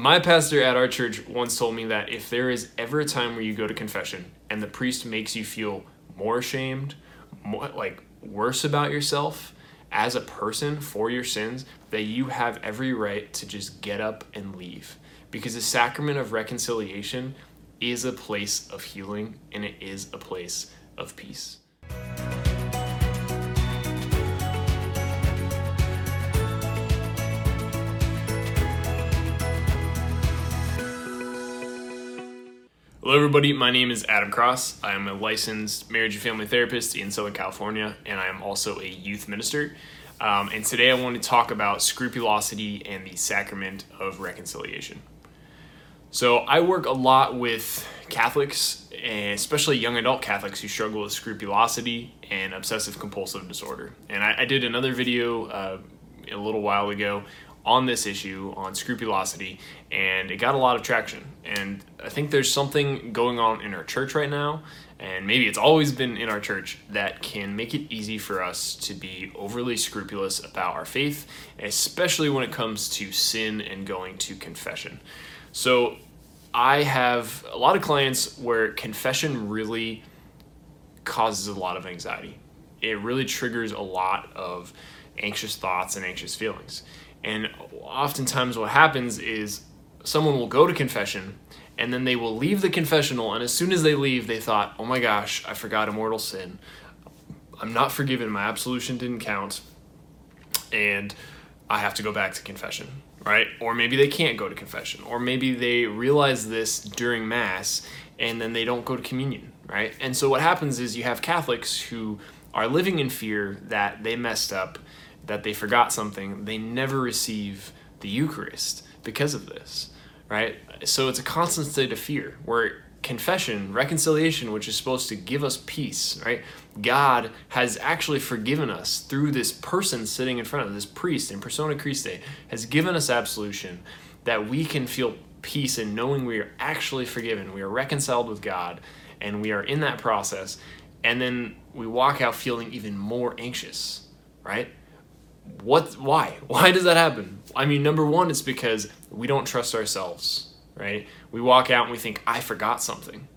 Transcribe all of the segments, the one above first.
my pastor at our church once told me that if there is ever a time where you go to confession and the priest makes you feel more ashamed, more, like worse about yourself as a person for your sins, that you have every right to just get up and leave. Because the sacrament of reconciliation is a place of healing and it is a place of peace. Hello, everybody. My name is Adam Cross. I am a licensed marriage and family therapist in Southern California, and I am also a youth minister. Um, and today I want to talk about scrupulosity and the sacrament of reconciliation. So, I work a lot with Catholics, especially young adult Catholics who struggle with scrupulosity and obsessive compulsive disorder. And I, I did another video uh, a little while ago on this issue on scrupulosity and it got a lot of traction. And i think there's something going on in our church right now and maybe it's always been in our church that can make it easy for us to be overly scrupulous about our faith especially when it comes to sin and going to confession. So i have a lot of clients where confession really causes a lot of anxiety. It really triggers a lot of anxious thoughts and anxious feelings and oftentimes, what happens is someone will go to confession and then they will leave the confessional. And as soon as they leave, they thought, oh my gosh, I forgot a mortal sin. I'm not forgiven. My absolution didn't count. And I have to go back to confession, right? Or maybe they can't go to confession. Or maybe they realize this during Mass and then they don't go to communion, right? And so what happens is you have Catholics who are living in fear that they messed up that they forgot something, they never receive the Eucharist because of this, right? So it's a constant state of fear where confession, reconciliation, which is supposed to give us peace, right? God has actually forgiven us through this person sitting in front of this priest in persona Christi, has given us absolution that we can feel peace in knowing we are actually forgiven, we are reconciled with God, and we are in that process. And then we walk out feeling even more anxious, right? What why? Why does that happen? I mean number one it's because we don't trust ourselves right? We walk out and we think i forgot something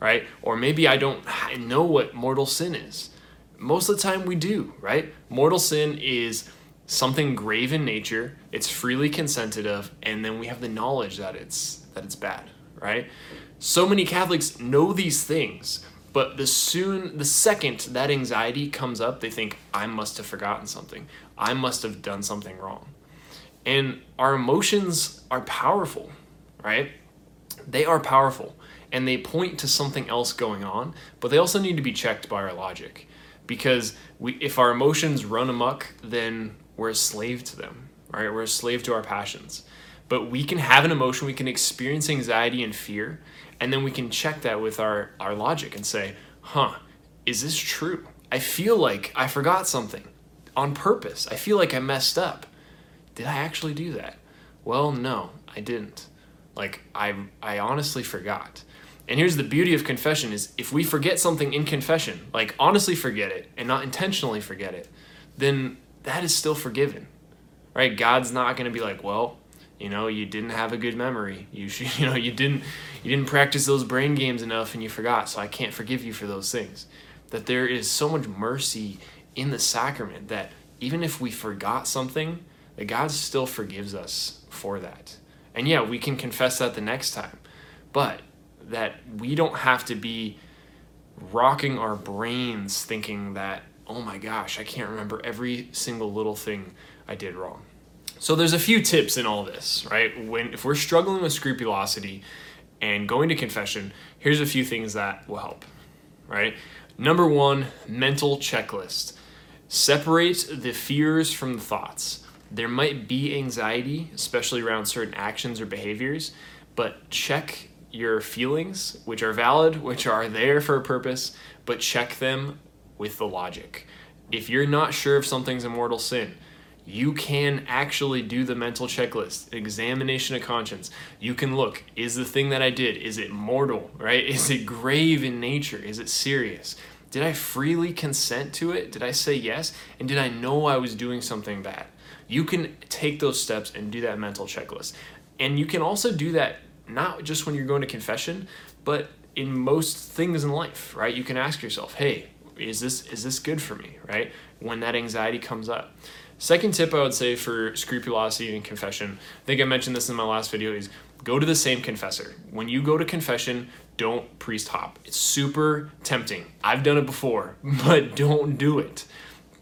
right? Or maybe i don't know what mortal sin is. Most of the time we do right? Mortal sin is something grave in nature it's freely consented of and then we have the knowledge that it's that it's bad right? So many catholics know these things but the soon the second that anxiety comes up, they think I must have forgotten something. I must have done something wrong. And our emotions are powerful, right? They are powerful and they point to something else going on, but they also need to be checked by our logic. Because we if our emotions run amok, then we're a slave to them, right? We're a slave to our passions. But we can have an emotion, we can experience anxiety and fear, and then we can check that with our, our logic and say, huh, is this true? I feel like I forgot something on purpose. I feel like I messed up. Did I actually do that? Well, no, I didn't. Like I I honestly forgot. And here's the beauty of confession is if we forget something in confession, like honestly forget it and not intentionally forget it, then that is still forgiven. Right? God's not going to be like, "Well, you know you didn't have a good memory. You you know you didn't you didn't practice those brain games enough and you forgot so i can't forgive you for those things. That there is so much mercy in the sacrament that even if we forgot something that god still forgives us for that. And yeah we can confess that the next time but that we don't have to be rocking our brains thinking that oh my gosh i can't remember every single little thing i did wrong so there's a few tips in all this, right? When if we're struggling with scrupulosity and going to confession, here's a few things that will help, right? Number 1, mental checklist. Separate the fears from the thoughts. There might be anxiety, especially around certain actions or behaviors, but check your feelings, which are valid, which are there for a purpose, but check them with the logic. If you're not sure if something's a mortal sin, you can actually do the mental checklist examination of conscience you can look is the thing that i did is it mortal right is it grave in nature is it serious did i freely consent to it did i say yes and did i know i was doing something bad you can take those steps and do that mental checklist And you can also do that not just when you're going to confession, but in most things in life, right? You can ask yourself, "Hey, is this is this good for me?" right? When that anxiety comes up. Second tip I would say for scrupulosity and confession, I think I mentioned this in my last video, is go to the same confessor. When you go to confession, don't priest hop. It's super tempting. I've done it before, but don't do it.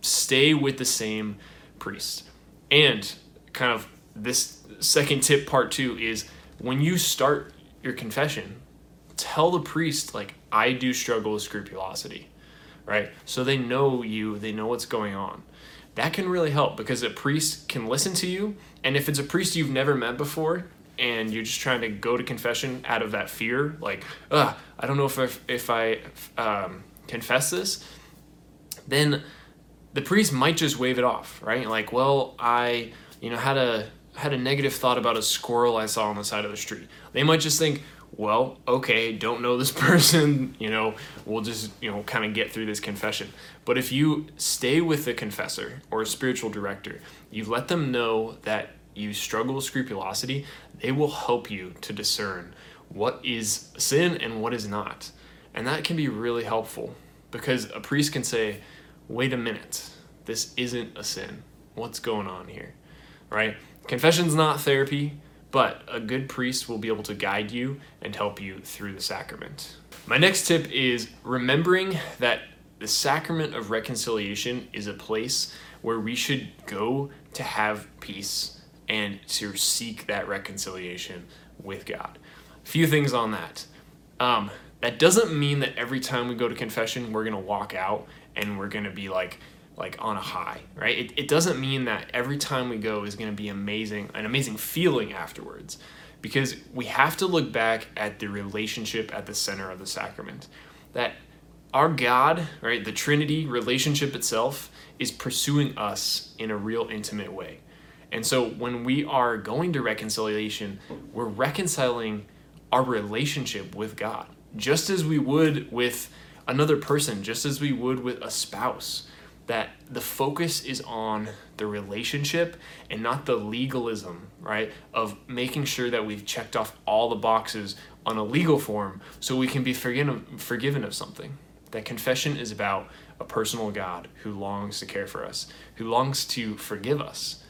Stay with the same priest. And kind of this second tip, part two, is when you start your confession, tell the priest, like, I do struggle with scrupulosity, right? So they know you, they know what's going on. That can really help because a priest can listen to you. And if it's a priest you've never met before, and you're just trying to go to confession out of that fear, like, ugh, I don't know if I, if I um, confess this, then the priest might just wave it off, right? Like, well, I, you know, had a had a negative thought about a squirrel I saw on the side of the street. They might just think, well, okay, don't know this person, you know, we'll just, you know, kind of get through this confession. But if you stay with the confessor or a spiritual director, you let them know that you struggle with scrupulosity, they will help you to discern what is sin and what is not. And that can be really helpful because a priest can say, wait a minute, this isn't a sin. What's going on here? Right? Confession's not therapy, but a good priest will be able to guide you and help you through the sacrament. My next tip is remembering that the sacrament of reconciliation is a place where we should go to have peace and to seek that reconciliation with God. A few things on that. Um, that doesn't mean that every time we go to confession, we're going to walk out and we're going to be like, like on a high, right? It, it doesn't mean that every time we go is going to be amazing, an amazing feeling afterwards, because we have to look back at the relationship at the center of the sacrament. That our God, right, the Trinity relationship itself is pursuing us in a real intimate way. And so when we are going to reconciliation, we're reconciling our relationship with God, just as we would with another person, just as we would with a spouse. That the focus is on the relationship and not the legalism, right? Of making sure that we've checked off all the boxes on a legal form so we can be forgiven, forgiven of something. That confession is about a personal God who longs to care for us, who longs to forgive us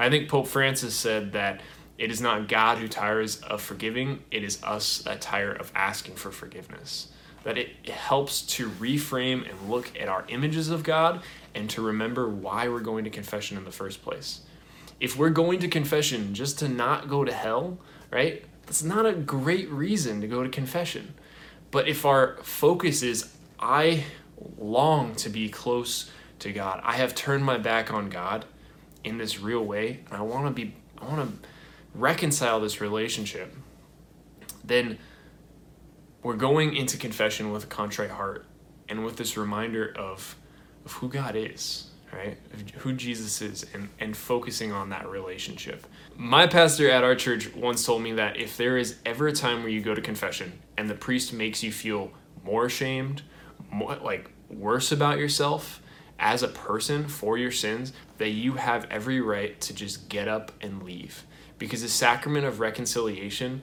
I think Pope Francis said that it is not God who tires of forgiving, it is us that tire of asking for forgiveness. That it, helps to reframe and look at our images of God and to remember why we're going to confession in the first place. If we're going to confession just to not go to hell, right? That's not a great reason to go to confession. But if our focus is, I long to be close to God, I have turned my back on God in this real way and I want to be I want to reconcile this relationship, then we're going into confession with a contrite heart and with this reminder of of who God is, right? Who Jesus is and and focusing on that relationship. My pastor at our church once told me that if there is ever a time where you go to confession and the priest makes you feel more ashamed, more like worse about yourself, as a person for your sins that you have every right to just get up and leave. Because the sacrament of reconciliation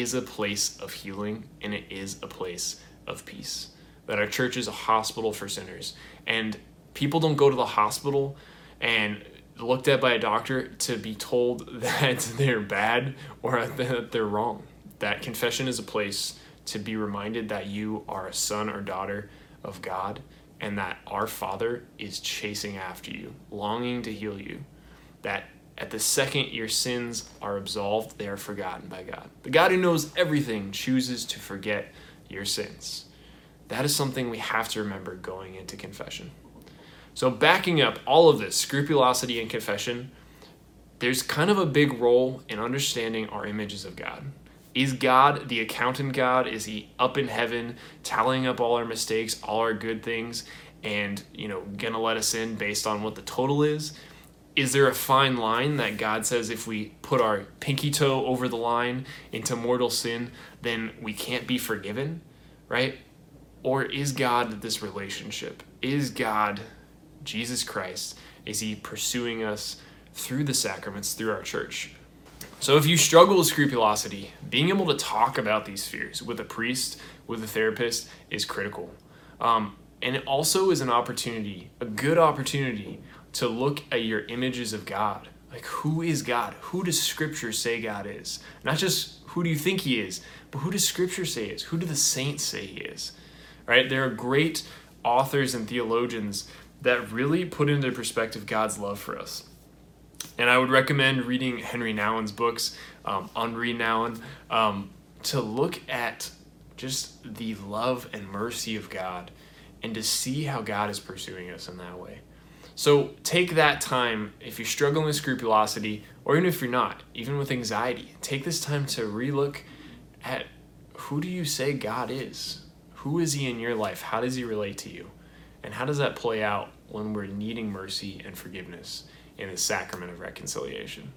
is a place of healing and it is a place of peace. That our church is a hospital for sinners. And people don't go to the hospital and looked at by a doctor to be told that they're bad or that they're wrong. That confession is a place to be reminded that you are a son or daughter of God and that our Father is chasing after you, longing to heal you. That at the second your sins are absolved, they are forgotten by God. The God who knows everything chooses to forget your sins. That is something we have to remember going into confession. So, backing up all of this scrupulosity and confession, there's kind of a big role in understanding our images of God. Is God the accountant God? Is he up in heaven tallying up all our mistakes, all our good things, and, you know, gonna let us in based on what the total is? Is there a fine line that God says if we put our pinky toe over the line into mortal sin, then we can't be forgiven, right? Or is God this relationship? Is God Jesus Christ? Is he pursuing us through the sacraments, through our church? So if you struggle with scrupulosity, being able to talk about these fears with a priest, with a therapist, is critical. Um, and it also is an opportunity, a good opportunity, to look at your images of God. Like, who is God? Who does Scripture say God is? Not just who do you think He is, but who does Scripture say He is? Who do the saints say He is? Right? There are great authors and theologians that really put into perspective God's love for us. And I would recommend reading Henry Nouwen's books, um, Henri Nouwen, um, to look at just the love and mercy of God and to see how God is pursuing us in that way. So take that time if you're struggling with scrupulosity, or even if you're not, even with anxiety, take this time to relook at who do you say God is? Who is He in your life? How does He relate to you? And how does that play out when we're needing mercy and forgiveness in the sacrament of reconciliation?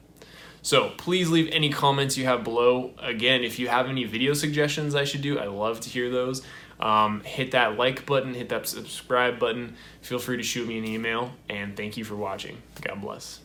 So please leave any comments you have below. Again, if you have any video suggestions I should do, I love to hear those. Um, hit that like button, hit that subscribe button. Feel free to shoot me an email, and thank you for watching. God bless.